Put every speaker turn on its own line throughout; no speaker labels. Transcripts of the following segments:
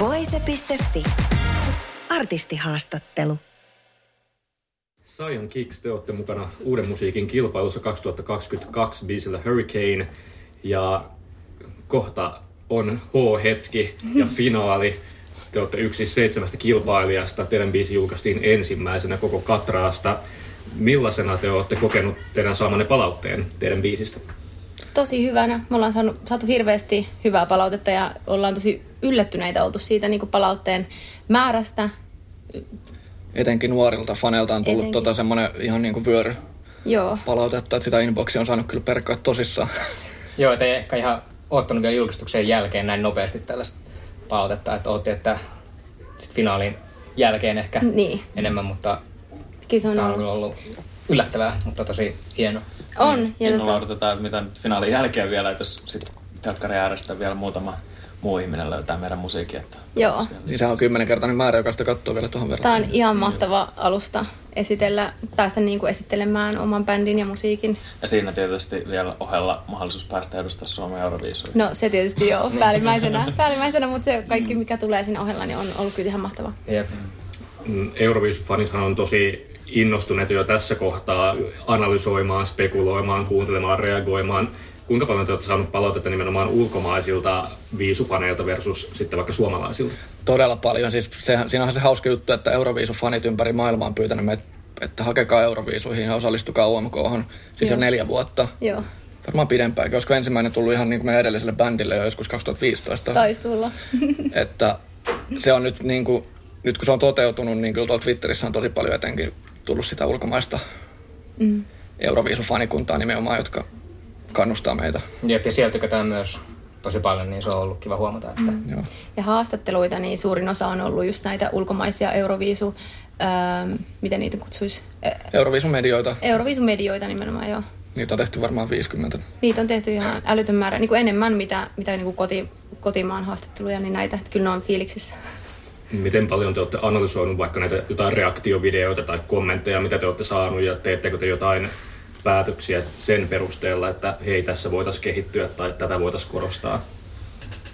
Voise.fi. Artistihaastattelu.
Sion Kicks, te olette mukana uuden musiikin kilpailussa 2022 biisillä Hurricane. Ja kohta on H-hetki ja finaali. Te olette yksi seitsemästä kilpailijasta. Teidän biisi julkaistiin ensimmäisenä koko Katraasta. Millaisena te olette kokenut teidän saamanne palautteen teidän biisistä?
Tosi hyvänä. Me ollaan saanut, saatu hirveästi hyvää palautetta ja ollaan tosi yllättyneitä oltu siitä niin kuin palautteen määrästä.
Etenkin nuorilta faneilta on tullut
Etenkin.
tota semmoinen ihan niinku vyöry
Joo.
palautetta, että sitä inboxia on saanut kyllä perkkaa tosissaan.
Joo, te ei ehkä ihan ottanut vielä julkistuksen jälkeen näin nopeasti tällaista palautetta, että ootte, että sit finaalin jälkeen ehkä
Niin.
enemmän, mutta
Kyllä se on
tämä on
ollut.
ollut yllättävää, mutta tosi hieno.
On. Ja
Innolla
tota,
odotetaan, että mitä nyt finaalin jälkeen vielä, että jos sitten telkkari äärestä vielä muutama muu ihminen löytää meidän musiikin. Että
Joo.
Niin sehän on kymmenenkertainen määrä, joka sitä katsoo vielä tuohon
Tämä
verran.
on ihan mahtava alusta esitellä, päästä niin kuin esittelemään oman bändin ja musiikin.
Ja siinä tietysti vielä ohella mahdollisuus päästä edustaa Suomen Euroviisuja.
No se tietysti joo, päällimmäisenä, päällimmäisenä mutta se kaikki mikä tulee siinä ohella niin on ollut kyllä ihan mahtavaa.
Jep.
Mm, Eurovision-fanithan on tosi innostuneita jo tässä kohtaa analysoimaan, spekuloimaan, kuuntelemaan, reagoimaan. Kuinka paljon te olette saaneet palautetta nimenomaan ulkomaisilta viisufaneilta versus sitten vaikka suomalaisilta?
Todella paljon. Siis sehän, siinä on se hauska juttu, että Euroviisu-fanit ympäri maailmaa on pyytänyt meitä, että hakekaa Euroviisuihin ja osallistukaa UMKhan. Siis jo
Joo.
neljä vuotta.
Joo,
Varmaan pidempäänkin, koska ensimmäinen tullut ihan niin kuin meidän edelliselle bändille jo joskus 2015.
taisi tulla.
Että se on nyt niin kuin, nyt kun se on toteutunut, niin kyllä tuolla Twitterissä on tosi paljon etenkin tullut sitä ulkomaista mm. Euroviisufanikuntaa nimenomaan, jotka kannustaa meitä.
Jep, ja siellä tykätään myös tosi paljon, niin se on ollut kiva huomata, että mm.
Joo.
Ja haastatteluita, niin suurin osa on ollut just näitä ulkomaisia Euroviisu, öö, miten niitä kutsuisi, Ö,
Euroviisumedioita,
Euroviisumedioita nimenomaan, joo.
niitä on tehty varmaan 50.
Niitä on tehty ihan älytön määrä, niin kuin enemmän mitä, mitä niin kuin koti, kotimaan haastatteluja, niin näitä, että kyllä ne on fiiliksissä.
Miten paljon te olette analysoinut vaikka näitä jotain reaktiovideoita tai kommentteja, mitä te olette saanut ja teettekö te jotain päätöksiä sen perusteella, että hei tässä voitaisiin kehittyä tai tätä voitaisiin korostaa?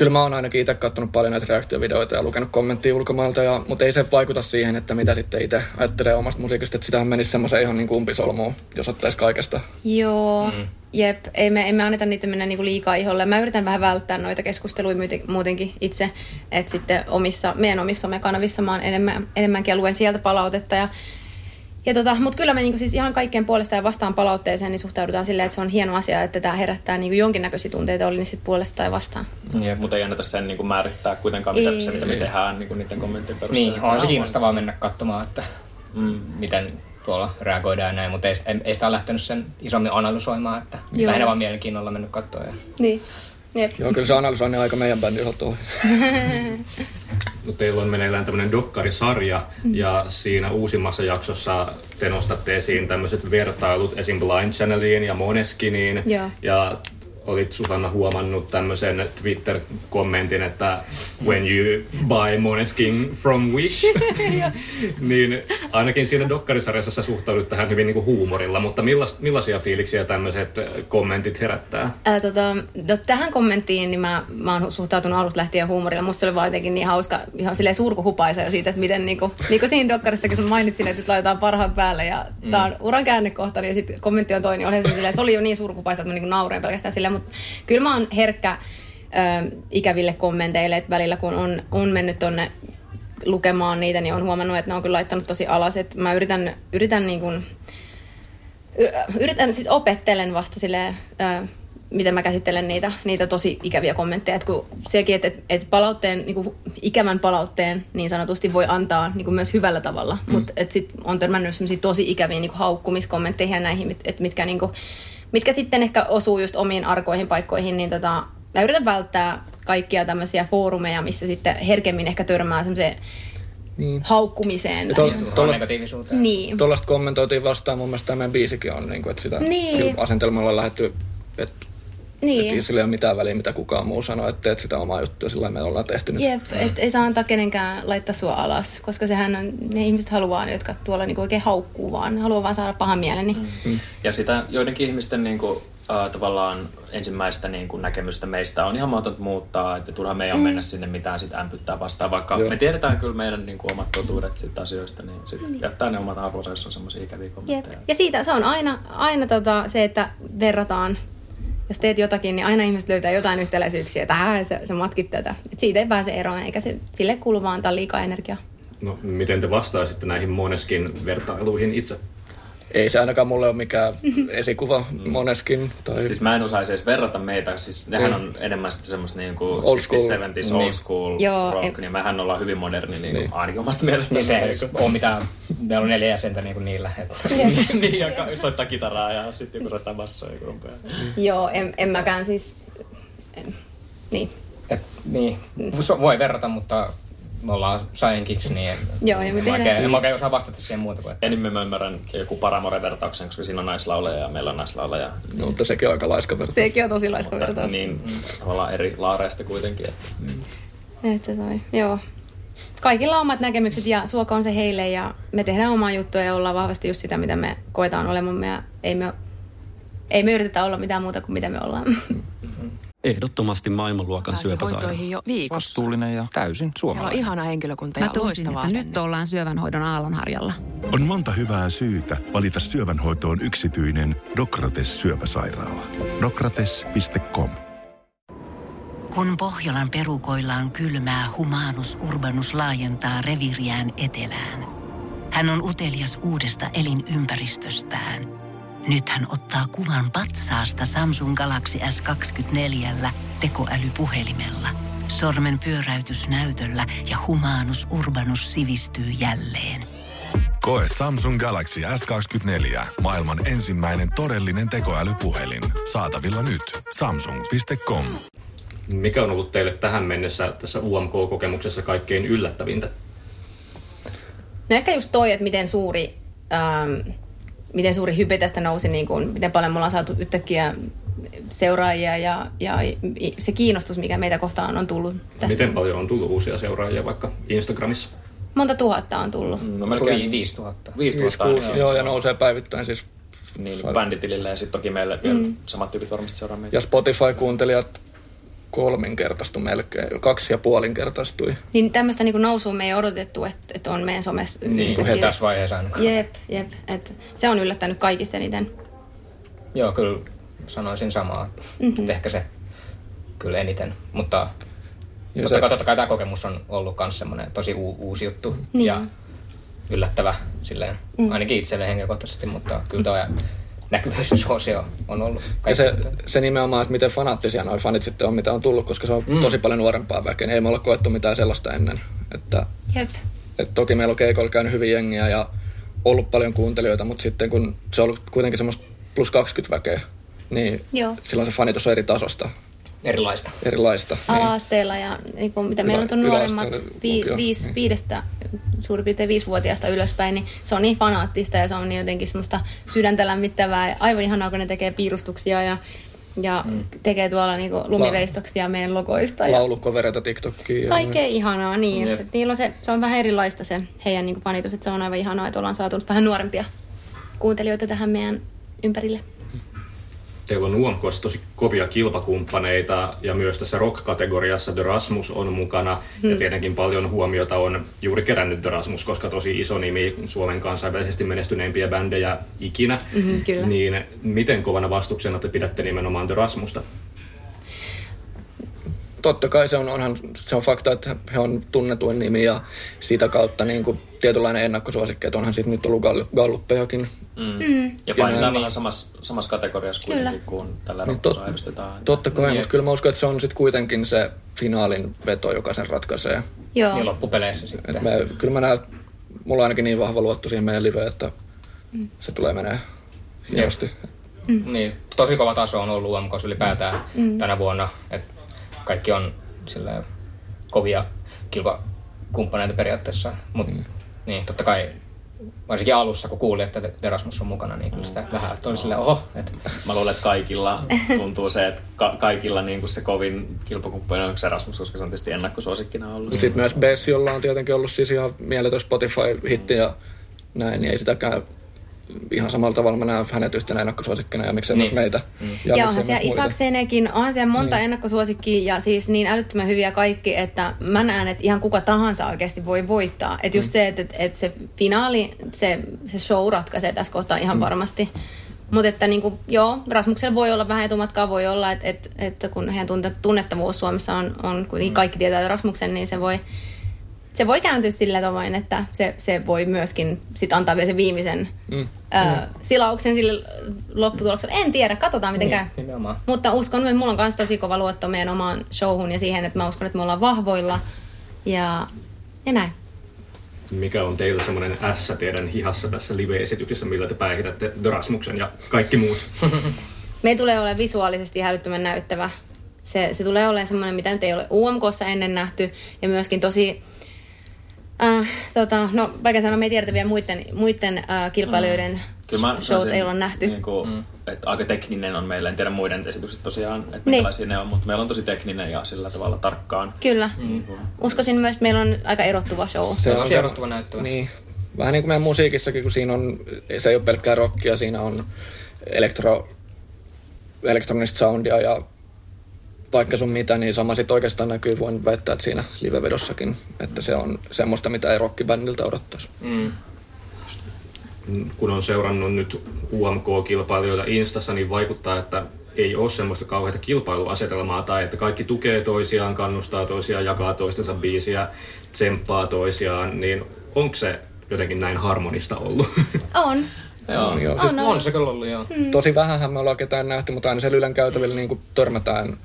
Kyllä mä oon ainakin itse katsonut paljon näitä reaktiovideoita ja lukenut kommenttia ulkomailta, ja, mutta ei se vaikuta siihen, että mitä sitten itse ajattelee omasta musiikista, että sitähän menisi semmoiseen ihan niin kuin umpisolmuun, jos ottaisi kaikesta.
Joo, mm. jep. Ei me, ei me anneta niitä mennä niinku liikaa iholle. Mä yritän vähän välttää noita keskusteluja muuten- muutenkin itse. Että sitten omissa, meidän omissa somekanavisssa mä oon enemmän, enemmänkin ja luen sieltä palautetta. Ja, ja tota, mutta kyllä me niinku siis ihan kaikkien puolesta ja vastaan palautteeseen niin suhtaudutaan silleen, että se on hieno asia, että tämä herättää niinku jonkinnäköisiä tunteita, oli sitten puolesta tai vastaan.
Jep. Mutta ei anneta sen niin kuin määrittää kuitenkaan, mitä,
Ei.
se, mitä me tehdään niin kuin niiden kommenttien perusteella.
niin, on se kiinnostavaa mennä katsomaan, että mm, miten tuolla reagoidaan ja näin, mutta ei, ei, ei sitä ole lähtenyt sen isommin analysoimaan, että
Joo.
lähinnä vaan mielenkiinnolla mennyt katsoa. Ja...
Niin. Jep.
Joo, kyllä se analysoinnin aika meidän ohi.
No, Teillä on meneillään tämmöinen dokkarisarja ja siinä uusimmassa jaksossa te nostatte esiin tämmöiset vertailut esim. Blind Channeliin ja Moneskiniin.
Joo.
Ja olit Susanna huomannut tämmöisen Twitter-kommentin, että when you buy Moneskin from Wish, niin ainakin siinä dokkarisarjassa sä suhtaudut tähän hyvin niin kuin huumorilla, mutta millas, millaisia fiiliksiä tämmöiset kommentit herättää?
Ää, tota, no, tähän kommenttiin niin mä, mä oon suhtautunut alusta lähtien huumorilla. Musta se oli vaan jotenkin niin hauska, ihan silleen surkuhupaisa jo siitä, että miten niinku, niinku siinä dokkarissakin kun mainitsin, että nyt laitetaan parhaat päälle ja mm. tää on uran käännekohta, niin sitten kommentti on toinen, niin se, silleen, se oli jo niin surkuhupaisa, että mä niinku nauroin pelkästään silleen, mutta kyllä mä oon herkkä ö, ikäville kommenteille, että välillä kun on, on mennyt tonne lukemaan niitä, niin on huomannut, että ne on kyllä laittanut tosi alas, että mä yritän, yritän niin kuin, yritän, siis opettelen vasta silleen, ö, miten mä käsittelen niitä, niitä tosi ikäviä kommentteja. Et kun sekin, että et, et palautteen, niinku, ikävän palautteen niin sanotusti voi antaa niinku, myös hyvällä tavalla. Mm. Mutta sitten on törmännyt tosi ikäviä niinku, haukkumiskommentteihin ja näihin, mit, et mitkä, niinku, mitkä sitten ehkä osuu just omiin arkoihin paikkoihin. Niin tota, mä yritän välttää kaikkia tämmöisiä foorumeja, missä sitten herkemmin ehkä törmää semmoiseen
Niin.
haukkumiseen.
Ja to- tuollaista-
negatiivisuuteen.
Niin.
Tuollaista kommentoitiin vastaan mun mielestä tämä meidän biisikin on, niin kuin, että sitä
Niin.
asentelmalla on lähdetty, että
Niin.
et sillä ei ole mitään väliä, mitä kukaan muu sanoo, että teet sitä omaa juttua, sillä me ollaan tehty nyt.
Jep, et ei saa antaa kenenkään laittaa sua alas, koska sehän on, ne ihmiset haluaa, jotka tuolla niinku oikein haukkuu vaan, haluaa vaan saada pahan mielen. Niin.
Ja sitä joidenkin ihmisten niin kuin, äh, tavallaan ensimmäistä niin kuin, näkemystä meistä on ihan mahdotonta muuttaa, että turha meidän on mennä sinne mitään sit ämpyttää vastaan, vaikka
Joo.
me tiedetään kyllä meidän niin kuin, omat totuudet sit asioista, niin sit jättää ne omat arvonsa, jos on semmoisia ikäviä
Jep.
kommentteja.
Ja siitä se on aina, aina tota, se, että verrataan. Jos teet jotakin, niin aina ihmiset löytää jotain yhtäläisyyksiä, että "Hää, se, se matkit tätä. Et siitä ei pääse eroon, eikä se, sille kuulu vaan antaa liikaa energiaa.
No, miten te vastaisitte näihin moneskin vertailuihin itse?
Ei se ainakaan mulle ole mikään esikuva moneskin. Tai...
Siis mä en osaisi edes verrata meitä, siis nehän on enemmän sitten semmoista niin kuin
Old
60s,
school.
70s, old
Niin.
school
Joo,
rock,
em-
niin mehän ollaan hyvin moderni, niin,
Niin.
niin. ainakin omasta mielestäni.
Niin se ei ole mitään, meillä on neljä jäsentä niin kuin niillä. Että.
niin, ja ka- soittaa kitaraa ja sitten joku soittaa bassoa ja rumpea.
Joo, en, en mäkään siis... En, niin.
Et, niin, voi verrata, mutta me ollaan science niin en,
Joo, ja me
en,
tehdään-
oikein, en mä oikein osaa vastata siihen muuta kuin, että
Enimmän mä ymmärrän joku Paramore-vertauksen, koska siinä on naislaulaja ja meillä on naislaulaja.
No, mutta sekin on aika laiska verta.
Sekin on tosi laiska
Mutta
vertaus.
niin, ollaan eri laareista kuitenkin. Että.
Että toi, joo. Kaikilla on omat näkemykset ja suoka on se heille ja me tehdään omaa juttua ja ollaan vahvasti just sitä, mitä me koetaan olemamme ja ei me, ei me yritetä olla mitään muuta kuin mitä me ollaan.
Ehdottomasti maailmanluokan
Pääsee
syöpäsairaala.
jo viikossa.
Vastuullinen ja täysin
Siellä on
suomalainen.
ihana henkilökunta ja
Mä tunsin,
loistavaa
että nyt ollaan syövänhoidon aallonharjalla.
On monta hyvää syytä valita syövänhoitoon yksityinen Dokrates syöpäsairaala. Dokrates.com
Kun Pohjolan perukoillaan kylmää, humanus urbanus laajentaa reviriään etelään. Hän on utelias uudesta elinympäristöstään. Nyt hän ottaa kuvan patsaasta Samsung Galaxy S24 tekoälypuhelimella. Sormen pyöräytys näytöllä ja humanus urbanus sivistyy jälleen.
Koe Samsung Galaxy S24. Maailman ensimmäinen todellinen tekoälypuhelin. Saatavilla nyt. Samsung.com.
Mikä on ollut teille tähän mennessä tässä UMK-kokemuksessa kaikkein yllättävintä?
No ehkä just toi, että miten suuri, ähm, miten suuri hype tästä nousi, niin kuin, miten paljon me ollaan saatu yhtäkkiä seuraajia ja, ja se kiinnostus, mikä meitä kohtaan on tullut tästä.
Miten paljon on tullut uusia seuraajia vaikka Instagramissa?
Monta tuhatta on tullut.
No
melkein
melkein
5000.
5000
Kuusi,
ainakin.
joo, ja nousee päivittäin siis.
Niin, niin bänditilille ja sitten toki meille vielä samat tyypit varmasti seuraa meitä.
Ja Spotify-kuuntelijat kolminkertaistu melkein, kaksi ja puolinkertaistui.
Niin tämmöistä niin nousua me ei odotettu, että, että on meidän somessa.
Niin,
yhtäkkiä.
he tässä vaiheessa ainakaan.
Jep, jep. Et se on yllättänyt kaikista eniten.
Joo, kyllä sanoisin samaa. Mm-hmm. Ehkä se kyllä eniten. Mutta
Ja
totta,
se-
kai, totta kai tämä kokemus on ollut myös semmoinen tosi u- uusi juttu
Niin.
ja yllättävä silleen, mm. ainakin itselle henkilökohtaisesti, mutta kyllä tuo näkyvyys ja suosio on ollut
Ja se, se nimenomaan, että miten fanaattisia noi fanit sitten on, mitä on tullut, koska se on mm. tosi paljon nuorempaa väkeä. niin Ei me olla koettu mitään sellaista ennen. Että,
Jep.
että toki meillä on keikoilla käynyt hyvin jengiä ja ollut paljon kuuntelijoita, mutta sitten kun se on ollut kuitenkin semmoista plus 20 väkeä, niin
Joo.
silloin se fanitus on eri tasosta,
Erilaista.
erilaista.
Ala-asteella ja niin kuin, mitä meillä on tuon
Ylä-
nuoremmat vi, viis,
niin.
viidestä, suurin piirtein viisivuotiaasta ylöspäin, niin se on niin fanaattista ja se on niin jotenkin semmoista sydäntä lämmittävää ja aivan ihanaa, kun ne tekee piirustuksia ja, ja mm. tekee tuolla niin kuin lumiveistoksia meidän logoista. Ja
Laulukovereita TikTokkiin. ja-
kaikkea ihanaa, niin. Et niillä on se, se on vähän erilaista se heidän niin kuin fanitus, että se on aivan ihanaa, että ollaan saatu vähän nuorempia kuuntelijoita tähän meidän ympärille.
Teillä on UMKssa tosi kovia kilpakumppaneita ja myös tässä rock-kategoriassa The Rasmus on mukana.
Hmm.
Ja tietenkin paljon huomiota on juuri kerännyt The Rasmus, koska tosi iso nimi Suomen kansainvälisesti menestyneimpiä bändejä ikinä.
Mhm, kyllä.
Niin miten kovana vastuksena te pidätte nimenomaan The Rasmusta?
Totta kai se on, onhan, se on fakta, että he on tunnetuin nimi ja sitä kautta niin kuin tietynlainen ennakkosuosikki, että onhan sitten nyt ollut gall- galluppejakin.
Mm. Ja painitaan
Niin.
vähän samassa, samassa kategoriassa kuitenkin,
Kyllä.
kun tällä
Niin tot-
edustetaan.
Totta kai,
Niin.
mutta kyllä mä uskon, että se on sitten kuitenkin se finaalin veto, joka sen ratkaisee.
Joo.
Ja loppupeleissä sitten.
Et me, kyllä mä näen, mulla on ainakin niin vahva luotto siihen meidän liveen, että se tulee menee hienosti.
Mm. Niin, tosi kova taso on ollut UMKs ylipäätään mm. tänä vuonna. Et kaikki on sillä kovia kilpakumppaneita periaatteessa. Mutta mm. niin, totta kai varsinkin alussa, kun kuuli, että Erasmus on mukana, niin kyllä sitä vähän tuli silleen, oho. Että.
Mä luulen, että kaikilla tuntuu se, että ka- kaikilla niin kuin se kovin kilpakumppani on Erasmus, koska se on tietysti ennakkosuosikkina ollut.
Sitten myös Bessi, jolla on tietenkin ollut siis ihan mieletön Spotify-hitti ja näin, niin ei sitäkään ihan samalla tavalla mä näen hänet yhtenä ennakkosuosikkina ja miksei niin. myös meitä. Mm.
Ja, ja onhan siellä Isaksenekin, onhan siellä monta niin. ennakkosuosikkia ja siis niin älyttömän hyviä kaikki, että mä näen, että ihan kuka tahansa oikeasti voi voittaa. Että just mm. se, että, että se finaali, se, se show ratkaisee tässä kohtaa ihan mm. varmasti. Mutta että niinku, joo, Rasmuksella voi olla vähän etumatkaa, voi olla, että, että, että kun heidän tunnettavuus Suomessa on, on kuitenkin kaikki tietää Rasmuksen, niin se voi, se voi kääntyä sillä tavoin, että se, se voi myöskin sit antaa vielä sen viimeisen mm. ö, mm. silauksen sille lopputulokselle. En tiedä, katsotaan miten niin, käy. Mutta uskon, että mulla on myös tosi kova luotto meidän omaan showhun ja siihen, että mä uskon, että me ollaan vahvoilla ja, ja näin.
Mikä on teillä semmoinen ässä teidän hihassa tässä live-esityksessä, millä te päihitätte Dorasmuksen ja kaikki muut?
Me tulee olemaan visuaalisesti hälyttömän näyttävä. Se, se tulee olemaan semmoinen, mitä nyt ei ole UMKssa ennen nähty ja myöskin tosi Äh, tota, no, vaikka sanoa, me ei tiedetä vielä muiden, muiden äh, kilpailijoiden mm. Kyllä showt ei ole nähty.
Niin kuin, mm. että aika tekninen on meillä, en tiedä muiden esitykset tosiaan, että niin. minkälaisia ne on, mutta meillä on tosi tekninen ja sillä tavalla tarkkaan.
Kyllä. Mm. Uskoisin myös, että meillä on aika erottuva show.
Se on se erottuva näyttöä.
Niin. Vähän niin kuin meidän musiikissakin, kun siinä on, se ei ole pelkkää rockia, siinä on elektro, elektronista soundia ja vaikka sun mitä, niin sama sitten oikeastaan näkyy, voin väittää, että siinä livevedossakin, että se on semmoista, mitä ei rockibändiltä odottaisi. Mm.
Kun on seurannut nyt UMK-kilpailijoita Instassa, niin vaikuttaa, että ei ole semmoista kauheita kilpailuasetelmaa tai että kaikki tukee toisiaan, kannustaa toisiaan, jakaa toistensa biisiä, tsemppaa toisiaan, niin onko se jotenkin näin harmonista ollut?
On.
Joo, on, joo. Siis on, on se kyllä ollut, joo.
Mm. Tosi vähän me ollaan ketään nähty, mutta aina siellä Ylän käytävillä niin törmätään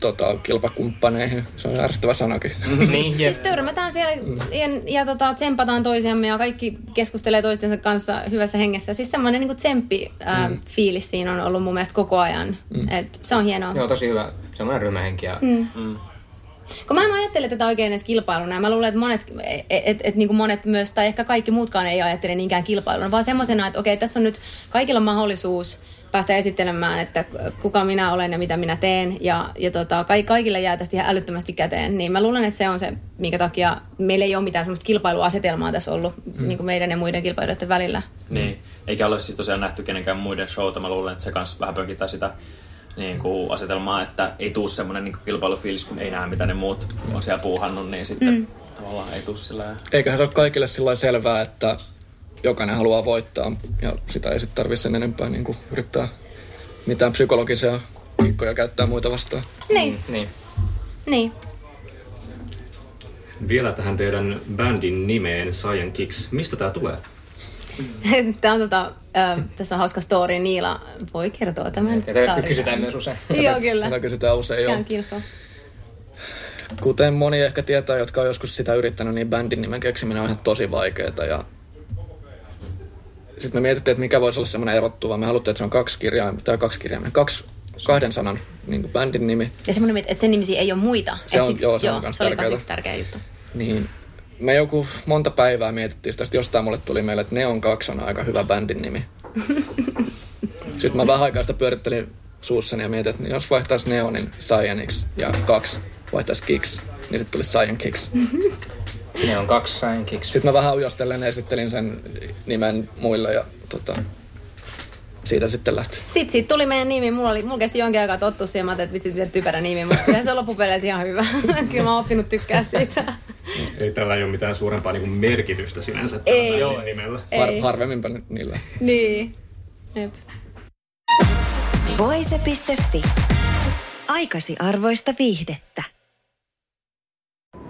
tota, kilpakumppaneihin. Se on ärsyttävä sanakin.
niin, siis törmätään siellä ja, ja tota, tsempataan toisiamme ja kaikki keskustelee toistensa kanssa hyvässä hengessä. Siis semmoinen niin tsemppi ää, mm. fiilis siinä on ollut mun mielestä koko ajan. Mm. Et se on hienoa.
Joo, tosi hyvä. Semmoinen ryhmähenki. Ja...
Mm. Mm. Kun mä en ajattele tätä oikein edes kilpailuna, mä luulen, että monet, et, et, et, niin monet myös, tai ehkä kaikki muutkaan ei ajattele niinkään kilpailuna, vaan semmoisena, että okei, tässä on nyt kaikilla mahdollisuus päästä esittelemään, että kuka minä olen ja mitä minä teen. Ja, ja tota, kaikille jää tästä ihan älyttömästi käteen. Niin mä luulen, että se on se, minkä takia meillä ei ole mitään semmoista kilpailuasetelmaa tässä ollut mm. niin kuin meidän ja muiden kilpailijoiden välillä.
Niin, eikä ole siis tosiaan nähty kenenkään muiden showta. Mä luulen, että se kanssa vähän pönkittää sitä niin kuin asetelmaa, että ei tuu semmoinen niin kilpailufiilis, kun ei näe, mitä ne muut on siellä puuhannut, niin sitten mm. tavallaan ei tuu sillä
Eiköhän se ole kaikille sillä selvää, että jokainen haluaa voittaa ja sitä ei sitten tarvitse sen enempää niin kuin yrittää mitään psykologisia kikkoja käyttää muita vastaan.
Niin. Mm, niin. niin.
Vielä tähän teidän bändin nimeen Science Kicks. Mistä tämä tulee?
Tämä on tota, äh, tässä on hauska story. Niila voi kertoa tämän
Tätä kysytään myös usein.
joo, kyllä.
Tätä kysytään usein, joo. Kuten moni ehkä tietää, jotka on joskus sitä yrittänyt, niin bändin nimen keksiminen on ihan tosi vaikeaa. Ja sitten me mietittiin, että mikä voisi olla semmoinen erottuva. Me haluttiin, että se on kaksi kirjaa, tai kaksi kirjaa, kaksi kahden sanan niin kuin bändin nimi.
Ja semmoinen, että sen nimisi ei ole muita.
Se, on,
sit,
joo, se joo, on se oli
tärkeää. tärkeä juttu.
Niin, me joku monta päivää mietittiin sitä, jostain mulle tuli meille, että Neon 2 on aika hyvä bändin nimi. Sitten mä vähän aikaa sitä pyörittelin suussani ja mietin, että jos vaihtaisi Neonin Cyanix ja kaksi vaihtaisi Kicks, niin sitten tulisi Cyan Kicks.
Ne on kaksi Cyan
Sitten mä vähän ujostellen esittelin sen nimen muille ja tota, siitä sitten lähti.
Sitten siitä tuli meidän nimi. Mulla, oli, mulla kesti jonkin aikaa tottua siihen, että vitsi, miten typerä nimi, mutta se on loppupeleissä ihan hyvä. kyllä mä oon oppinut tykkää siitä.
Ei tällä ei ole mitään suurempaa niin merkitystä sinänsä ei. Joo, nimellä.
Ei. Har- harvemminpä niillä.
Niin. Jep.
Voise.fi. Aikasi arvoista viihdettä.